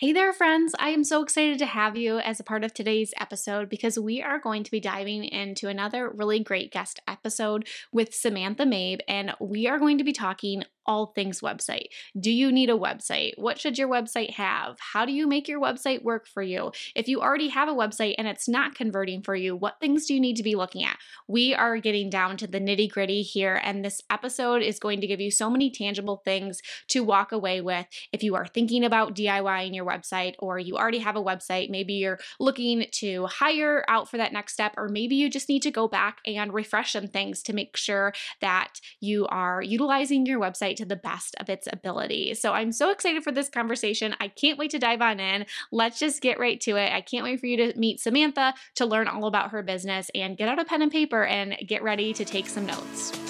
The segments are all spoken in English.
Hey there, friends. I am so excited to have you as a part of today's episode because we are going to be diving into another really great guest episode with Samantha Mabe, and we are going to be talking all things website. Do you need a website? What should your website have? How do you make your website work for you? If you already have a website and it's not converting for you, what things do you need to be looking at? We are getting down to the nitty gritty here, and this episode is going to give you so many tangible things to walk away with if you are thinking about DIYing your website or you already have a website. Maybe you're looking to hire out for that next step, or maybe you just need to go back and refresh some things to make sure that you are utilizing your website to the best of its ability. So I'm so excited for this conversation. I can't wait to dive on in. Let's just get right to it. I can't wait for you to meet Samantha to learn all about her business and get out a pen and paper and get ready to take some notes.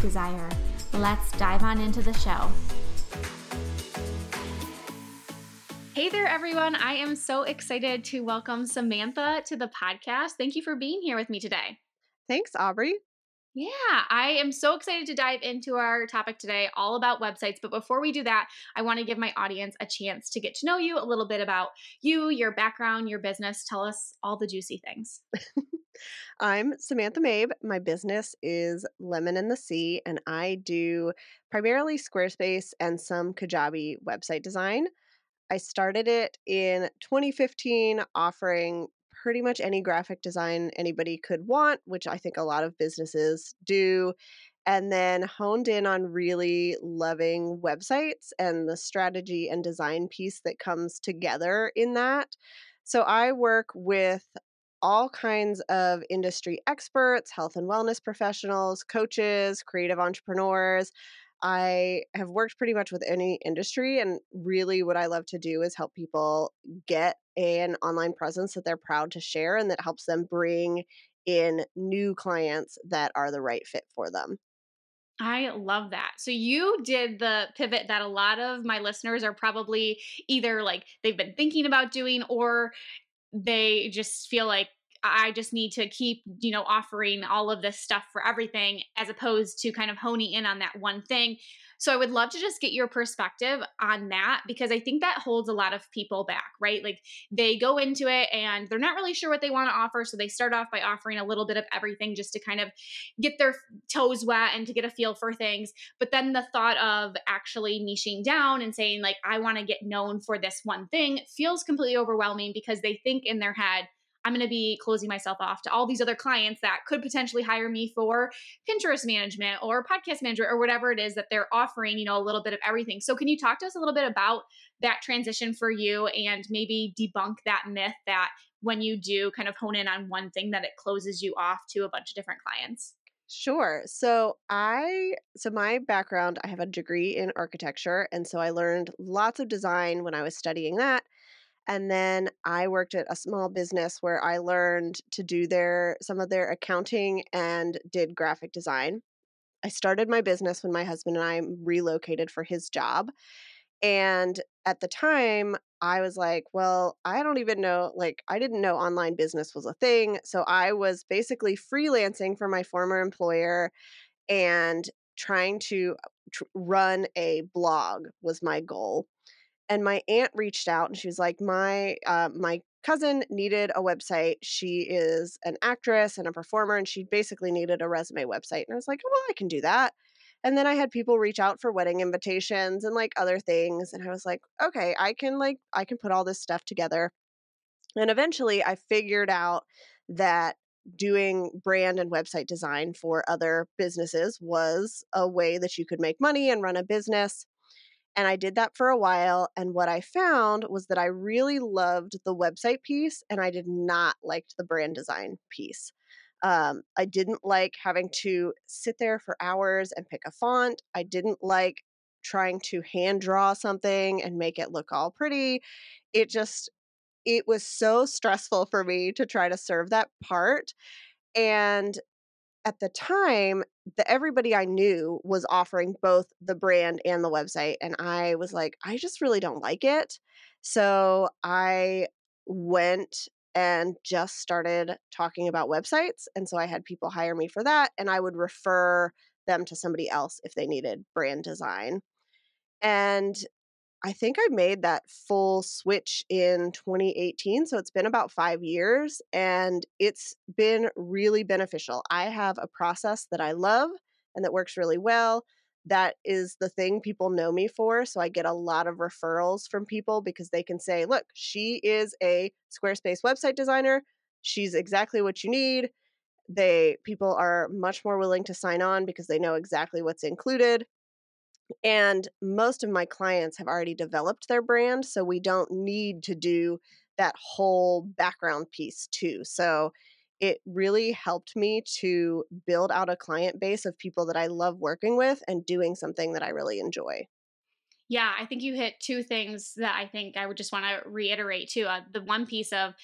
desire. Let's dive on into the show. Hey there, everyone. I am so excited to welcome Samantha to the podcast. Thank you for being here with me today. Thanks, Aubrey. Yeah, I am so excited to dive into our topic today, all about websites. But before we do that, I want to give my audience a chance to get to know you a little bit about you, your background, your business. Tell us all the juicy things. I'm Samantha Mabe. My business is Lemon and the Sea, and I do primarily Squarespace and some Kajabi website design. I started it in 2015, offering pretty much any graphic design anybody could want, which I think a lot of businesses do. And then honed in on really loving websites and the strategy and design piece that comes together in that. So I work with all kinds of industry experts, health and wellness professionals, coaches, creative entrepreneurs. I have worked pretty much with any industry, and really what I love to do is help people get an online presence that they're proud to share and that helps them bring in new clients that are the right fit for them. I love that. So you did the pivot that a lot of my listeners are probably either like they've been thinking about doing or they just feel like I just need to keep, you know, offering all of this stuff for everything as opposed to kind of honing in on that one thing. So I would love to just get your perspective on that because I think that holds a lot of people back, right? Like they go into it and they're not really sure what they want to offer. So they start off by offering a little bit of everything just to kind of get their toes wet and to get a feel for things. But then the thought of actually niching down and saying, like, I want to get known for this one thing feels completely overwhelming because they think in their head, I'm going to be closing myself off to all these other clients that could potentially hire me for Pinterest management or podcast management or whatever it is that they're offering, you know, a little bit of everything. So, can you talk to us a little bit about that transition for you and maybe debunk that myth that when you do kind of hone in on one thing that it closes you off to a bunch of different clients? Sure. So I so my background, I have a degree in architecture and so I learned lots of design when I was studying that. And then I worked at a small business where I learned to do their some of their accounting and did graphic design. I started my business when my husband and I relocated for his job. And at the time, I was like, well, I don't even know, like, I didn't know online business was a thing. So I was basically freelancing for my former employer and trying to uh, tr- run a blog was my goal and my aunt reached out and she was like my uh, my cousin needed a website. She is an actress and a performer and she basically needed a resume website. And i was like oh, well i can do that. And then i had people reach out for wedding invitations and like other things and i was like okay i can like i can put all this stuff together. And eventually i figured out that doing brand and website design for other businesses was a way that you could make money and run a business and I did that for a while. And what I found was that I really loved the website piece and I did not like the brand design piece. Um, I didn't like having to sit there for hours and pick a font. I didn't like trying to hand draw something and make it look all pretty. It just, it was so stressful for me to try to serve that part. And at the time, the everybody I knew was offering both the brand and the website and I was like, I just really don't like it. So I went and just started talking about websites and so I had people hire me for that and I would refer them to somebody else if they needed brand design. And I think I made that full switch in 2018. So it's been about five years and it's been really beneficial. I have a process that I love and that works really well. That is the thing people know me for. So I get a lot of referrals from people because they can say, look, she is a Squarespace website designer. She's exactly what you need. They people are much more willing to sign on because they know exactly what's included and most of my clients have already developed their brand, so we don't need to do that whole background piece too. So it really helped me to build out a client base of people that I love working with and doing something that I really enjoy. Yeah, I think you hit two things that I think I would just want to reiterate too. Uh, the one piece of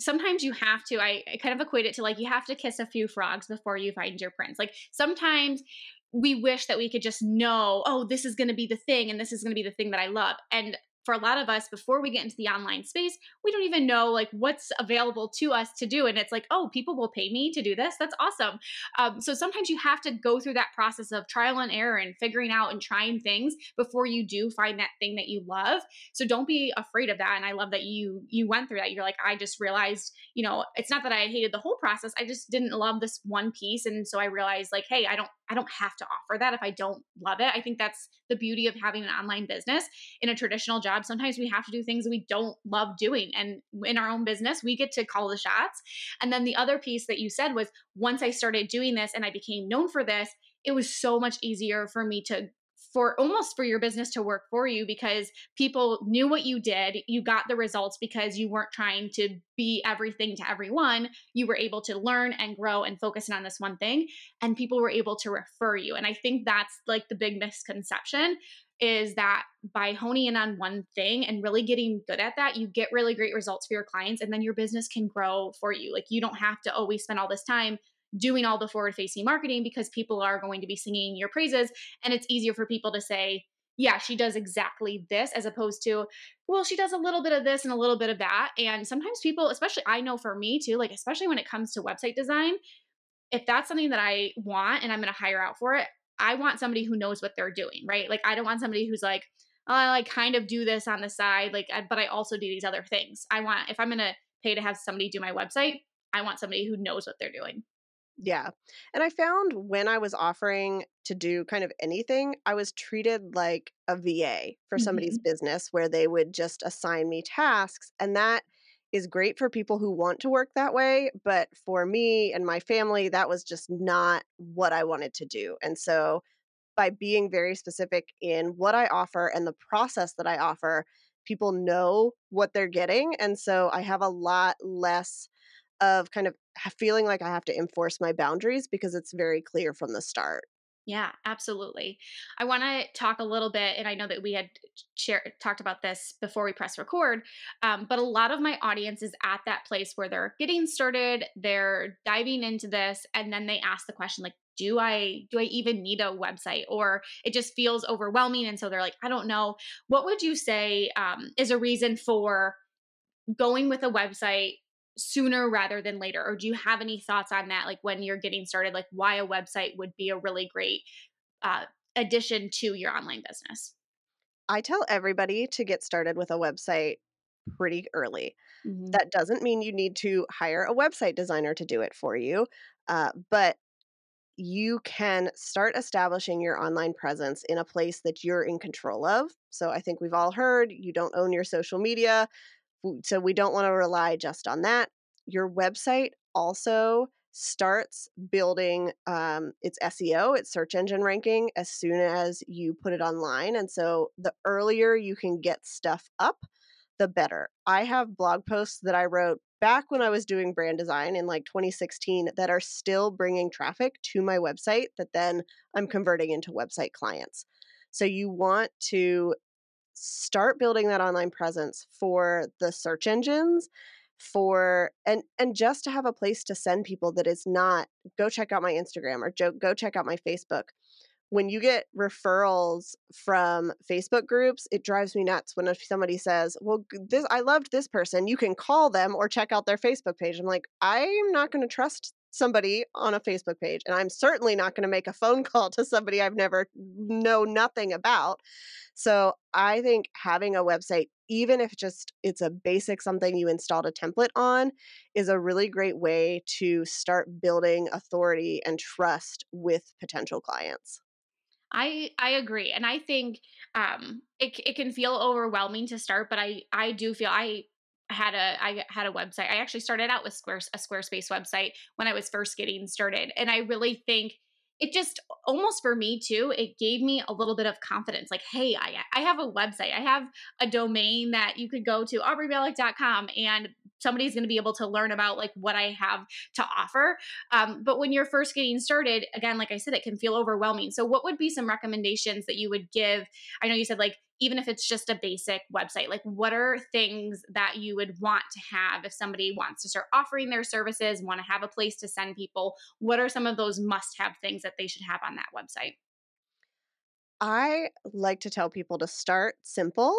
sometimes you have to I, I, kind of equate it to like you have to kiss a few frogs before you find your prince like sometimes we wish that we could just know, oh, this is going to be the thing and this is going to be the thing that I love. And for a lot of us before we get into the online space we don't even know like what's available to us to do and it's like oh people will pay me to do this? That's awesome. Um, so sometimes you have to go through that process of trial and error and figuring out and trying things before you do find that thing that you love. So don't be afraid of that and i love that you you went through that. You're like i just realized you know it's not that i hated the whole process i just didn't love this one piece and so i realized like hey i don't i don't have to offer that if i don't love it. I think that's the beauty of having an online business. In a traditional job job, sometimes we have to do things we don't love doing. And in our own business, we get to call the shots. And then the other piece that you said was once I started doing this and I became known for this, it was so much easier for me to for almost for your business to work for you because people knew what you did. You got the results because you weren't trying to be everything to everyone. You were able to learn and grow and focus on this one thing, and people were able to refer you. And I think that's like the big misconception is that by honing in on one thing and really getting good at that, you get really great results for your clients and then your business can grow for you. Like you don't have to always spend all this time doing all the forward facing marketing because people are going to be singing your praises and it's easier for people to say, yeah, she does exactly this as opposed to, well, she does a little bit of this and a little bit of that. And sometimes people, especially I know for me too, like especially when it comes to website design, if that's something that I want and I'm going to hire out for it, I want somebody who knows what they're doing, right? Like I don't want somebody who's like, oh, I like kind of do this on the side, like, but I also do these other things. I want if I'm gonna pay to have somebody do my website, I want somebody who knows what they're doing. Yeah. And I found when I was offering to do kind of anything, I was treated like a VA for somebody's mm-hmm. business where they would just assign me tasks. And that is great for people who want to work that way. But for me and my family, that was just not what I wanted to do. And so by being very specific in what I offer and the process that I offer, people know what they're getting. And so I have a lot less of kind of feeling like I have to enforce my boundaries because it's very clear from the start. Yeah, absolutely. I want to talk a little bit, and I know that we had shared talked about this before we press record, um, but a lot of my audience is at that place where they're getting started, they're diving into this, and then they ask the question like, "Do I do I even need a website?" Or it just feels overwhelming, and so they're like, "I don't know." What would you say um, is a reason for going with a website sooner rather than later or do you have any thoughts on that like when you're getting started like why a website would be a really great uh, addition to your online business? I tell everybody to get started with a website pretty early. Mm-hmm. That doesn't mean you need to hire a website designer to do it for you, uh, but you can start establishing your online presence in a place that you're in control of. So I think we've all heard you don't own your social media. So we don't want to rely just on that. Your website also starts building um, its SEO, its search engine ranking, as soon as you put it online. And so the earlier you can get stuff up, the better. I have blog posts that I wrote back when I was doing brand design in like 2016 that are still bringing traffic to my website that then I'm converting into website clients. So you want to start building that online presence for the search engines for and and just to have a place to send people that is not go check out my Instagram or joke, go check out my Facebook. When you get referrals from Facebook groups, it drives me nuts when somebody says, "Well, this I loved this person. You can call them or check out their Facebook page." I'm like, "I'm not going to trust somebody on a Facebook page and I'm certainly not going to make a phone call to somebody I've never know nothing about." So, I think having a website even if just it's a basic something you installed a template on is a really great way to start building authority and trust with potential clients i i agree and i think um it, it can feel overwhelming to start but i i do feel i had a I had a website. I actually started out with Square a Squarespace website when I was first getting started, and I really think it just almost for me too it gave me a little bit of confidence like hey i, I have a website. I have a domain that you could go to aubreymalick.com and somebody's going to be able to learn about like what i have to offer. Um, but when you're first getting started again like i said it can feel overwhelming. So what would be some recommendations that you would give? I know you said like even if it's just a basic website like what are things that you would want to have if somebody wants to start offering their services want to have a place to send people? What are some of those must have things that they should have on that website? I like to tell people to start simple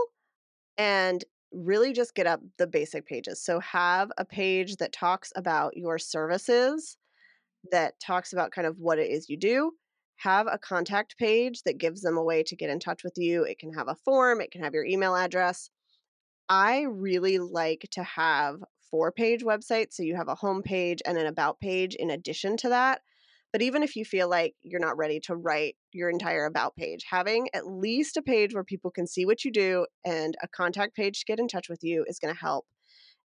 and really just get up the basic pages. So have a page that talks about your services that talks about kind of what it is you do have a contact page that gives them a way to get in touch with you. It can have a form, it can have your email address. I really like to have four page websites. So you have a home page and an about page in addition to that. But even if you feel like you're not ready to write your entire about page, having at least a page where people can see what you do and a contact page to get in touch with you is going to help.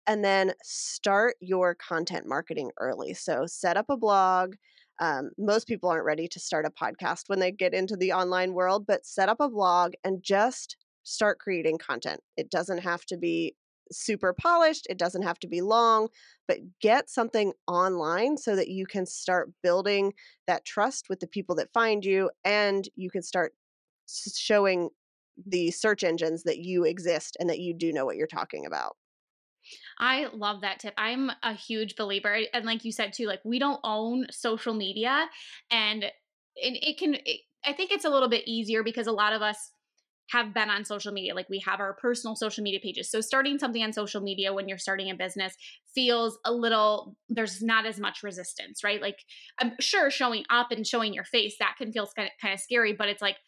And then start your content marketing early. So set up a blog, um, most people aren't ready to start a podcast when they get into the online world, but set up a blog and just start creating content. It doesn't have to be super polished, it doesn't have to be long, but get something online so that you can start building that trust with the people that find you and you can start showing the search engines that you exist and that you do know what you're talking about. I love that tip. I'm a huge believer. And like you said too, like we don't own social media and and it can it, I think it's a little bit easier because a lot of us have been on social media. Like we have our personal social media pages. So starting something on social media when you're starting a business feels a little, there's not as much resistance, right? Like I'm sure showing up and showing your face, that can feel kind of, kind of scary, but it's like,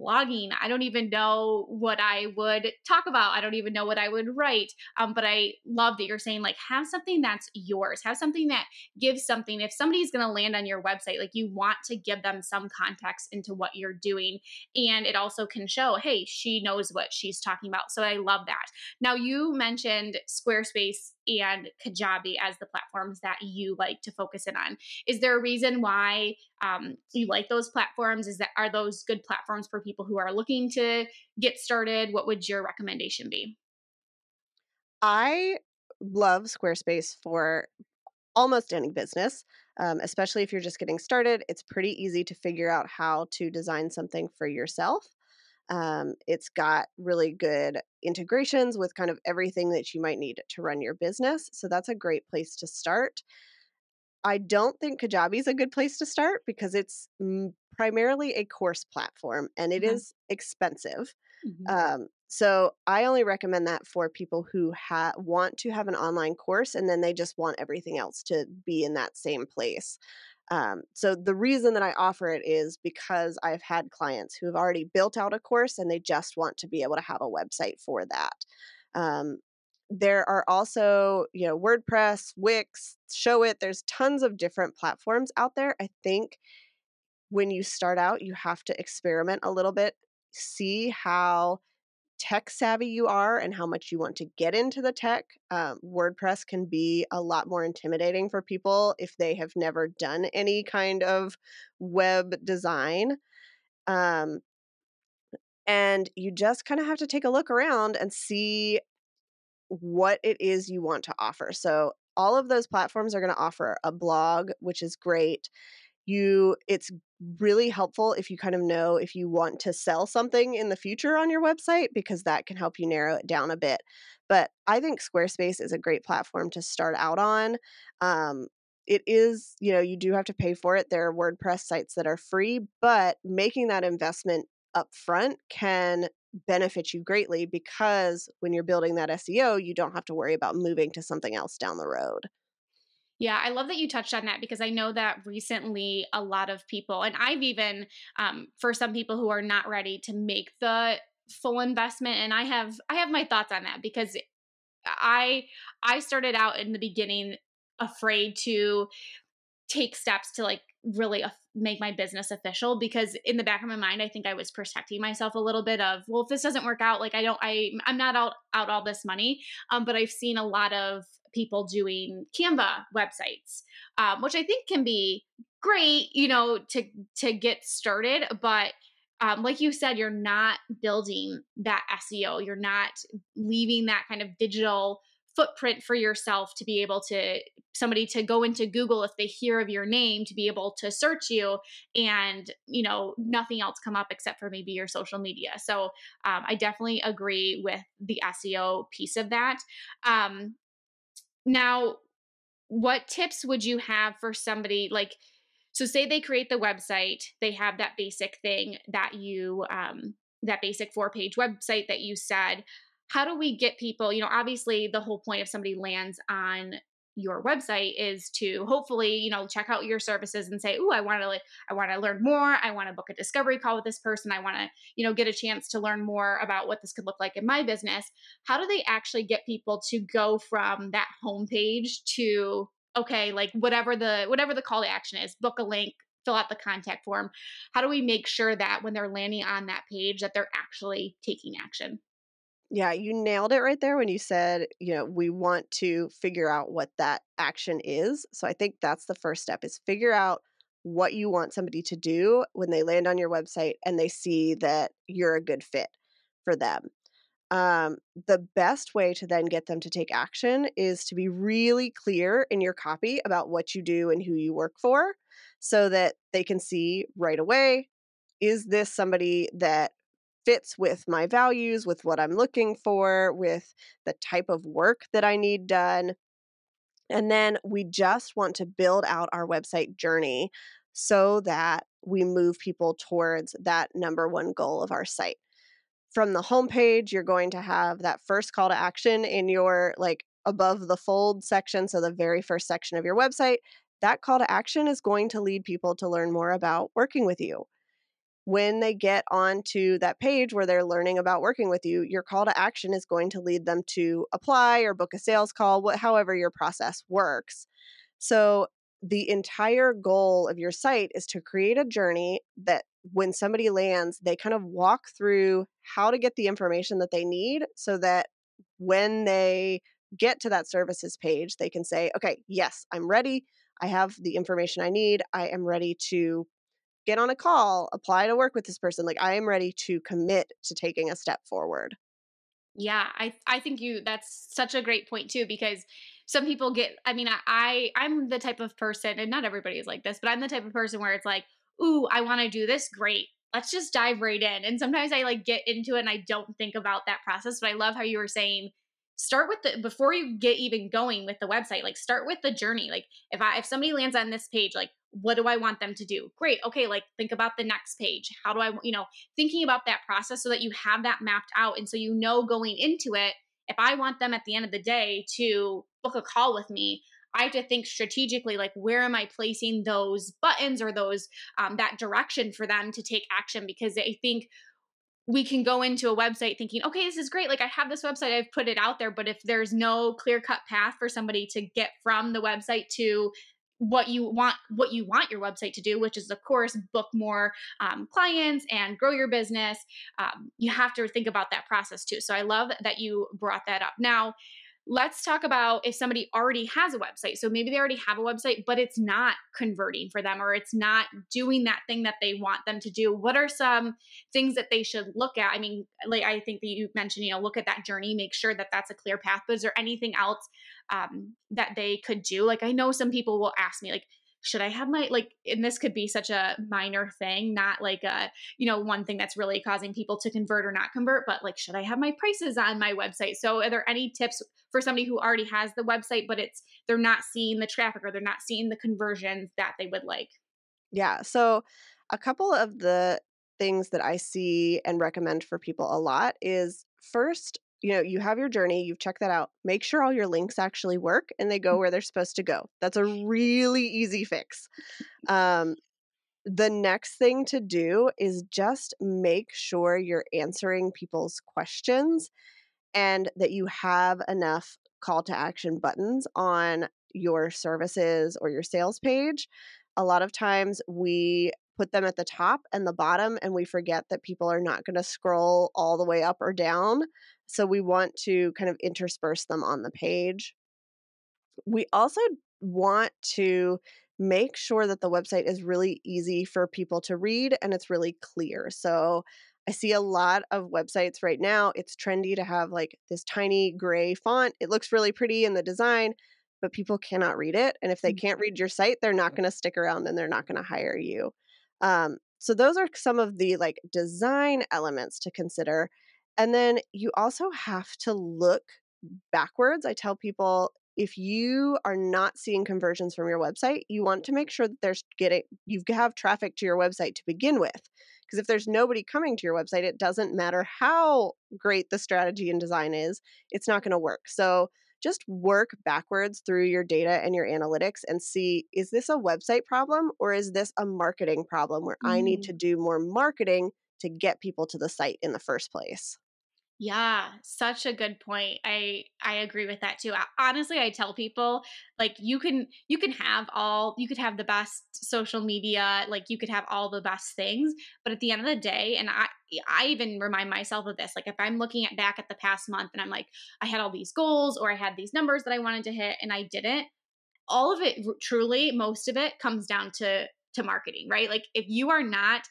blogging. I don't even know what I would talk about. I don't even know what I would write. Um, but I love that you're saying, like, have something that's yours, have something that gives something. If somebody's going to land on your website, like, you want to give them some context into what you're doing. And it also can show, hey, she knows what she's talking about. So I love that. Now, you mentioned Squarespace and Kajabi as the platforms that you like to focus in on. Is there a reason why um, you like those platforms? Is that are those good platforms for people who are looking to get started? What would your recommendation be? I love Squarespace for almost any business, um, especially if you're just getting started. It's pretty easy to figure out how to design something for yourself. Um, it's got really good integrations with kind of everything that you might need to run your business. So that's a great place to start. I don't think Kajabi is a good place to start because it's primarily a course platform and it mm-hmm. is expensive. Mm-hmm. Um, so I only recommend that for people who ha- want to have an online course and then they just want everything else to be in that same place. Um, so the reason that I offer it is because I've had clients who have already built out a course and they just want to be able to have a website for that. Um, there are also, you know, WordPress, Wix, Showit. There's tons of different platforms out there. I think when you start out, you have to experiment a little bit, see how tech savvy you are and how much you want to get into the tech. Um, WordPress can be a lot more intimidating for people if they have never done any kind of web design. Um, and you just kind of have to take a look around and see what it is you want to offer. So, all of those platforms are going to offer a blog, which is great you it's really helpful if you kind of know if you want to sell something in the future on your website because that can help you narrow it down a bit. But i think squarespace is a great platform to start out on. Um, it is you know you do have to pay for it. There are wordpress sites that are free but making that investment up front can benefit you greatly because when you're building that seo you don't have to worry about moving to something else down the road yeah, I love that you touched on that because I know that recently a lot of people, and I've even, um, for some people who are not ready to make the full investment, and I have, I have my thoughts on that because I, I started out in the beginning afraid to take steps to like really make my business official because in the back of my mind i think i was protecting myself a little bit of well if this doesn't work out like i don't i i'm not out out all this money um, but i've seen a lot of people doing Canva websites, um, which I think can be great, you know, to to get started. But um, like you said, you're not building that SEO. You're not leaving that kind of digital footprint for yourself to be able to somebody to go into google if they hear of your name to be able to search you and you know nothing else come up except for maybe your social media so um, i definitely agree with the seo piece of that um, now, what tips would you have for somebody like, so say they create the website, they have that basic thing that you, um, that basic four page website that you said. How do we get people, you know, obviously the whole point of somebody lands on your website is to hopefully you know check out your services and say oh i want to like i want to learn more. I want to book a discovery call with this person. I want to you know get a chance to learn more about what this could look like in my business. How do they actually get people to go from that homepage to okay like whatever the whatever the call to action is book a link fill out the contact form. How do we make sure that when they're landing on that page that they're actually taking action yeah, you nailed it right there when you said, you know, we want to figure out what that action is. So I think that's the first step is figure out what you want somebody to do when they land on your website and they see that you're a good fit for them. Um, the best way to then get them to take action is to be really clear in your copy about what you do and who you work for so that they can see right away is this somebody that fits with my values, with what I'm looking for, with the type of work that I need done. And then we just want to build out our website journey so that we move people towards that number one goal of our site. From the homepage, you're going to have that first call to action in your like above the fold section. So, the very first section of your website, that call to action is going to lead people to learn more about working with you when they get onto that page where they're learning about working with you, your call to action is going to lead them to apply or book a sales call, what, however your process works. So, the entire goal of your site is to create a journey that when somebody lands, they kind of walk through how to get the information that they need so that when they get to that services page, they can say, okay, yes, I'm ready. I have the information I need. I am ready to get on a call, apply to work with this person. Like I am ready to commit to taking a step forward. Yeah, I I think you that's such a great point too because some people get I mean I, I I'm the type of person and not everybody is like this, but I'm the type of person where it's like, "Ooh, I want to do this. Great. Let's just dive right in." And sometimes I like get into it and I don't think about that process, but I love how you were saying start with the before you get even going with the website like start with the journey. Like if i if somebody lands on this page like what do i want them to do? Great okay like think about the next page. How do i you know thinking about that process so that you have that mapped out and so you know going into it if i want them at the end of the day to book a call with me I have to think strategically, like where am I placing those buttons or those um, that direction for them to take action? Because I think we can go into a website thinking, okay, this is great. Like I have this website, I've put it out there, but if there's no clear cut path for somebody to get from the website to what you want what you want your website to do which is of course book more um, clients and grow your business um, you have to think about that process too so i love that you brought that up now let's talk about if somebody already has a website. So maybe they already have a website, but it's not converting for them or it's not doing that thing that they want them to do. What are some things that they should look at? I mean, like I think that you mentioned, you know, look at that journey, make sure that that's a clear path. But is there anything else um, that they could do? Like I know some people will ask me, like, should I have my like and this could be such a minor thing, not like a, you know, one thing that's really causing people to convert or not convert, but like should I have my prices on my website? So are there any tips for somebody who already has the website but it's they're not seeing the traffic or they're not seeing the conversions that they would like? Yeah. So a couple of the things that I see and recommend for people a lot is first you know, you have your journey, you've checked that out. Make sure all your links actually work and they go mm. where they're supposed to go. That's a really easy fix. Um, the next thing to do is just make sure you're answering people's questions and that you have enough call to action buttons on your services or your sales page. A lot of times we put them at the top and the bottom and we forget that people are not going to scroll all the way up or down so we want to kind of intersperse them on the page. We also want to make sure that the website is really easy for people to read and it's really clear. So I see a lot of websites right now. It's trendy to have like this tiny gray font. It looks really pretty in the design, but people cannot read it. And if they mm. can't read your site, they're not going to stick around and they're not going to hire you. Um, so those are some of the like design elements to consider. And then you also have to look backwards. I tell people if you are not seeing conversions from your website, you want to make sure that there's getting you have traffic to your website to begin with. Because if there's nobody coming to your website, it doesn't matter how great the strategy and design is, it's not going to work. So just work backwards through your data and your analytics and see is this a website problem or is this a marketing problem where mm. I need to mm. do more marketing to get people to the site in the first place? Yeah, such a good point. I I agree with that too. Honestly, I tell people like you can you can have all you could have the best social media, like you could have all the best things, but at the end of the day and I I even remind myself of this like if I'm looking at back at the past month and I'm like I had all these goals or I had these numbers that I wanted to hit and I didn't, all of it truly most of it comes down to to marketing, right? Like if you are not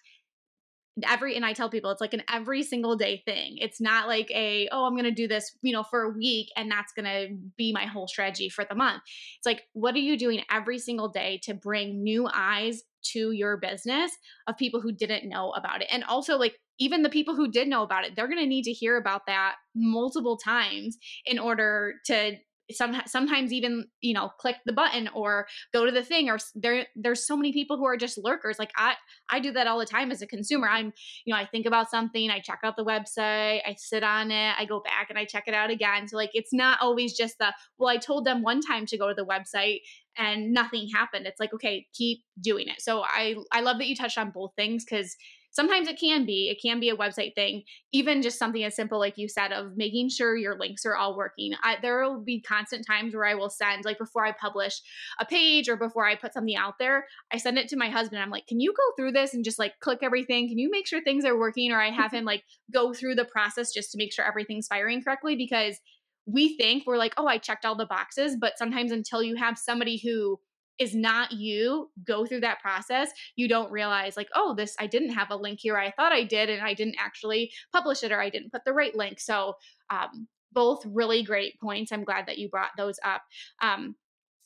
every and I tell people it's like an every single day thing. It's not like a oh I'm going to do this, you know, for a week and that's going to be my whole strategy for the month. It's like what are you doing every single day to bring new eyes to your business of people who didn't know about it. And also like even the people who did know about it, they're going to need to hear about that multiple times in order to some, sometimes even you know click the button or go to the thing or there there's so many people who are just lurkers. Like i i do that all the time as a consumer. I'm you know i think about something i check out the website i sit on it i go back and i check it out again. So like it's not always just the well i told them one time to go to the website and nothing happened. It's like okay keep doing it. So i i love that you touched on both things because sometimes it can be it can be a website thing even just something as simple like you said of making sure your links are all working. I, there will be constant times where i will send like before i publish a page or before i put something out there i send it to my husband i'm like can you go through this and just like click everything? Can you make sure things are working or i have him like go through the process just to make sure everything's firing correctly? Because we think we're like oh i checked all the boxes but sometimes until you have somebody who is not you go through that process you don't realize like oh this i didn't have a link here. I thought i did and i didn't actually publish it or i didn't put the right link. So um, both really great points. I'm glad that you brought those up. Um,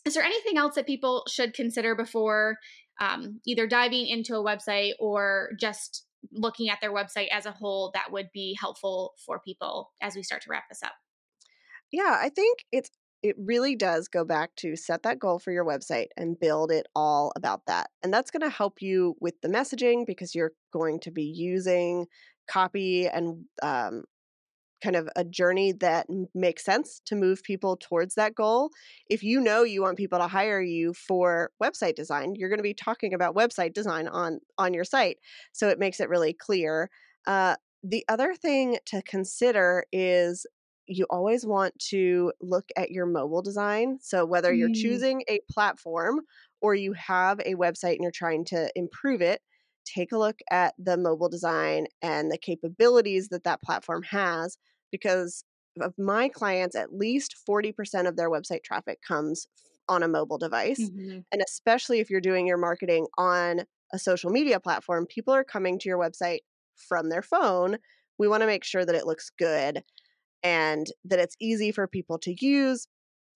is there anything else that people should consider before um, either diving into a website or just looking at their website as a whole that would be helpful for people as we start to wrap this up? Yeah, I think it's it really does go back to set that goal for your website and build it all about that. And that's going to help you with the messaging because you're going to be using copy and um, kind of a journey that makes sense to move people towards that goal. If you know you want people to hire you for website design, you're going to be talking about website design on on your site, so it makes it really clear. Uh, the other thing to consider is you always want to look at your mobile design. So whether you're Mm. choosing a platform or you have a website and you're trying to improve it, take a look at the mobile design and the capabilities that that platform has because of my clients at least 40% of their website traffic comes on a mobile device Mhm. and especially if you're doing your marketing on a social media platform people are coming to your website from their phone we want to make sure that it looks good and that it's easy for people to use.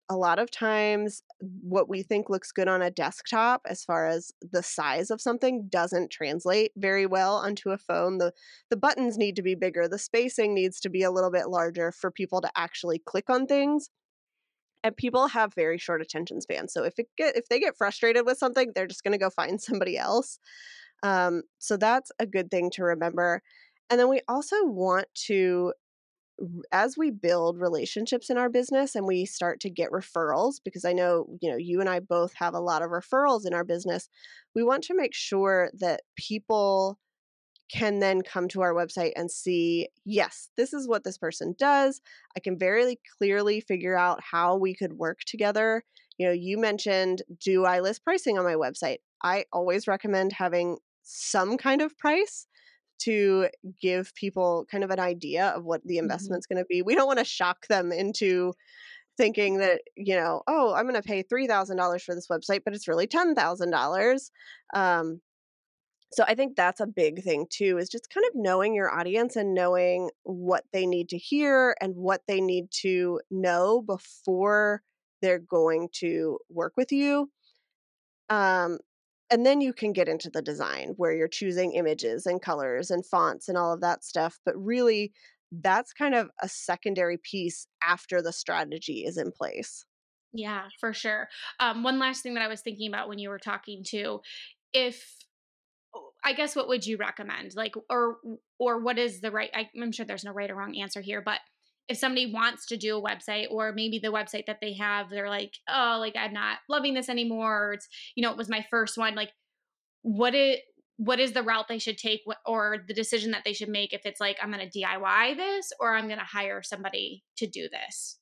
A lot of times what we think looks good on a desktop as far as the size of something doesn't translate very well onto a phone. The the buttons need to be bigger. The spacing needs to be a little bit larger for people to actually click on things. And people have very short attention spans. So if it get if they get frustrated with something they're just going to go find somebody else. Um, so that's a good thing to remember. And then we also want to as we build relationships in our business and we start to get referrals because i know you know you and i both have a lot of referrals in our business we want to make sure that people can then come to our website and see yes this is what this person does. I can very clearly figure out how we could work together. You know you mentioned do i list pricing on my website? I always recommend having some kind of price to give people kind of an idea of what the Mhm. investment's going to be. We don't want to shock them into thinking that, you know, oh, I'm going to pay $3,000 for this website, but it's really $10,000. Um, so I think that's a big thing too, is just kind of knowing your audience and knowing what they need to hear and what they need to know before they're going to work with you. Um, and then you can get into the design where you're choosing images and colors and fonts and all of that stuff. But really, that's kind of a secondary piece after the strategy is in place. Yeah, for sure. Um, one last thing that I was thinking about when you were talking too, if I guess what would you recommend? Like, or or what is the right? I, I'm sure there's no right or wrong answer here, but if somebody wants to do a website, or maybe the website that they have, they're like, oh, like I'm not loving this anymore. Or it's you know, it was my first one. Like, what it what is the route they should take, or the decision that they should make if it's like I'm going to DIY this, or I'm going to hire somebody to do this.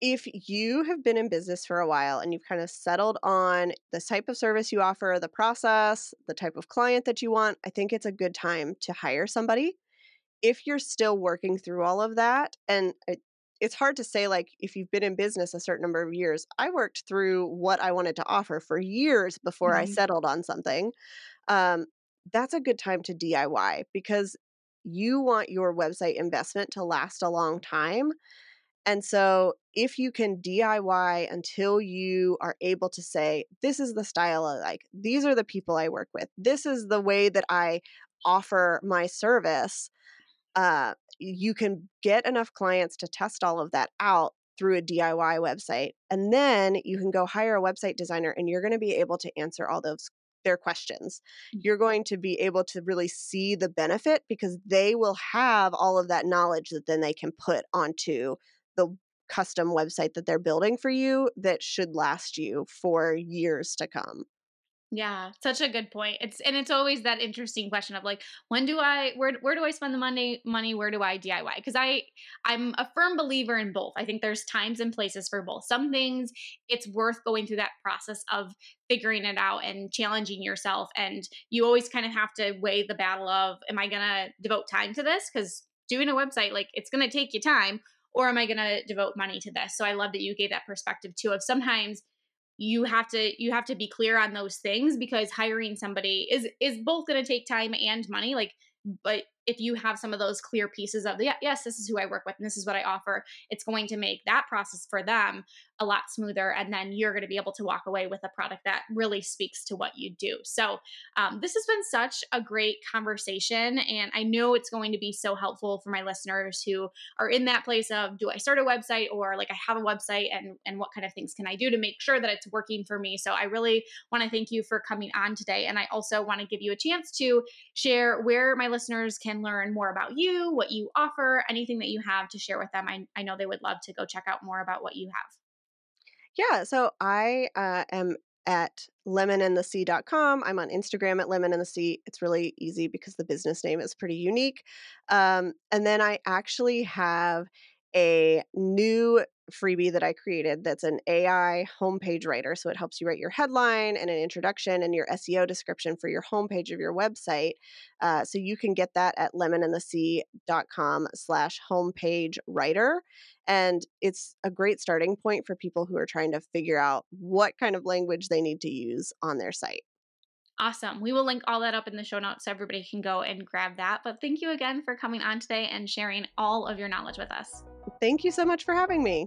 If you have been in business for a while and you've kind of settled on the type of service you offer, the process, the type of client that you want, I think it's a good time to hire somebody if you're still working through all of that and it, it's hard to say like if you've been in business a certain number of years i worked through what i wanted to offer for years before i Mhm. settled on something um, that's a good time to diy because you want your website investment to last a long time and so if you can diy until you are able to say this is the style i like these are the people i work with this is the way that i offer my service uh, you can get enough clients to test all of that out through a DIY website. And then you can go hire a website designer and you're going to be able to answer all those their questions. You're going to be able to really see the benefit because they will have all of that knowledge that then they can put onto the custom website that they're building for you that should last you for years to come. Yeah, such a good point. It's and it's always that interesting question of like, when do I where where do I spend the money money? Where do I DIY? Because I I'm a firm believer in both. I think there's times and places for both. Some things it's worth going through that process of figuring it out and challenging yourself. And you always kind of have to weigh the battle of am I gonna devote time to this? Because doing a website, like it's gonna take you time, or am I gonna devote money to this? So I love that you gave that perspective too of sometimes you have to you have to be clear on those things because hiring somebody is is both going to take time and money like but if you have some of those clear pieces of yeah, yes this is who i work with and this is what i offer it's going to make that process for them a lot smoother and then you're going to be able to walk away with a product that really speaks to what you do. So um, this has been such a great conversation and i know it's going to be so helpful for my listeners who are in that place of do i start a website or like i have a website and and what kind of things can i do to make sure that it's working for me? So i really want to thank you for coming on today and i also want to give you a chance to share where my listeners can can learn more about you, what you offer, anything that you have to share with them. I, I know they would love to go check out more about what you have. Yeah, so I uh, am at lemonandthesea.com. I'm on Instagram at lemon and the sea. It's really easy because the business name is pretty unique. Um, and then I actually have a new freebie that I created that's an AI homepage writer. So it helps you write your headline and an introduction and your SEO description for your homepage of your website. Uh, so you can get that at lemonandthesea.com slash homepage writer. And it's a great starting point for people who are trying to figure out what kind of language they need to use on their site. Awesome. We will link all that up in the show notes so everybody can go and grab that. But thank you again for coming on today and sharing all of your knowledge with us. Thank you so much for having me.